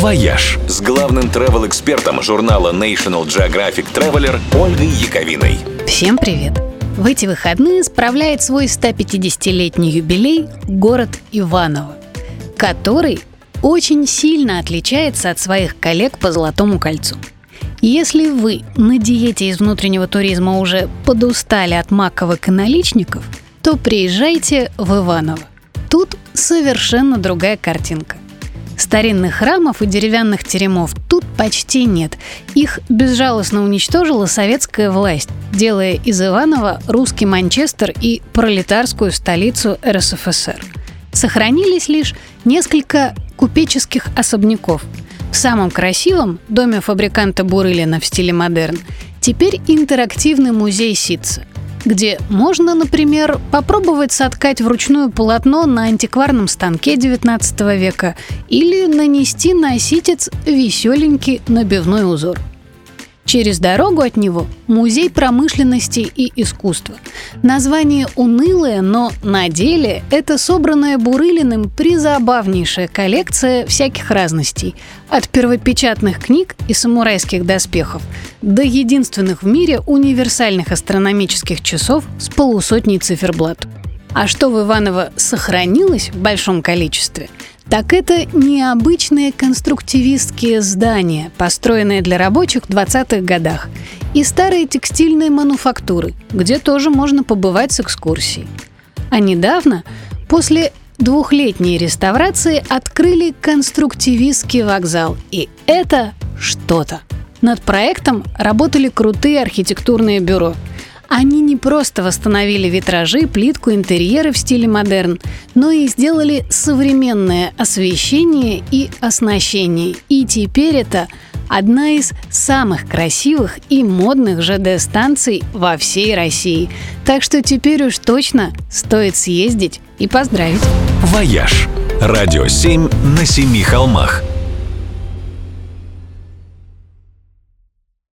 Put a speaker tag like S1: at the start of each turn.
S1: «Вояж» с главным travel-экспертом журнала National Geographic Traveler Ольгой Яковиной.
S2: Всем привет! В эти выходные справляет свой 150-летний юбилей город Иваново, который очень сильно отличается от своих коллег по Золотому кольцу. Если вы на диете из внутреннего туризма уже подустали от маковок и наличников, то приезжайте в Иваново. Тут совершенно другая картинка. Старинных храмов и деревянных теремов тут почти нет. Их безжалостно уничтожила советская власть, делая из Иванова русский Манчестер и пролетарскую столицу РСФСР. Сохранились лишь несколько купеческих особняков. В самом красивом доме фабриканта Бурылина в стиле модерн теперь интерактивный музей Ситца – где можно, например, попробовать соткать вручную полотно на антикварном станке XIX века или нанести на ситец веселенький набивной узор. Через дорогу от него – музей промышленности и искусства. Название унылое, но на деле это собранная Бурылиным призабавнейшая коллекция всяких разностей. От первопечатных книг и самурайских доспехов до единственных в мире универсальных астрономических часов с полусотней циферблат. А что в Иваново сохранилось в большом количестве – так это необычные конструктивистские здания, построенные для рабочих в 20-х годах, и старые текстильные мануфактуры, где тоже можно побывать с экскурсией. А недавно, после двухлетней реставрации, открыли конструктивистский вокзал, и это что-то. Над проектом работали крутые архитектурные бюро – они не просто восстановили витражи, плитку, интерьеры в стиле модерн, но и сделали современное освещение и оснащение. И теперь это одна из самых красивых и модных ЖД-станций во всей России. Так что теперь уж точно стоит съездить и поздравить.
S1: «Вояж» – радио 7 на семи холмах –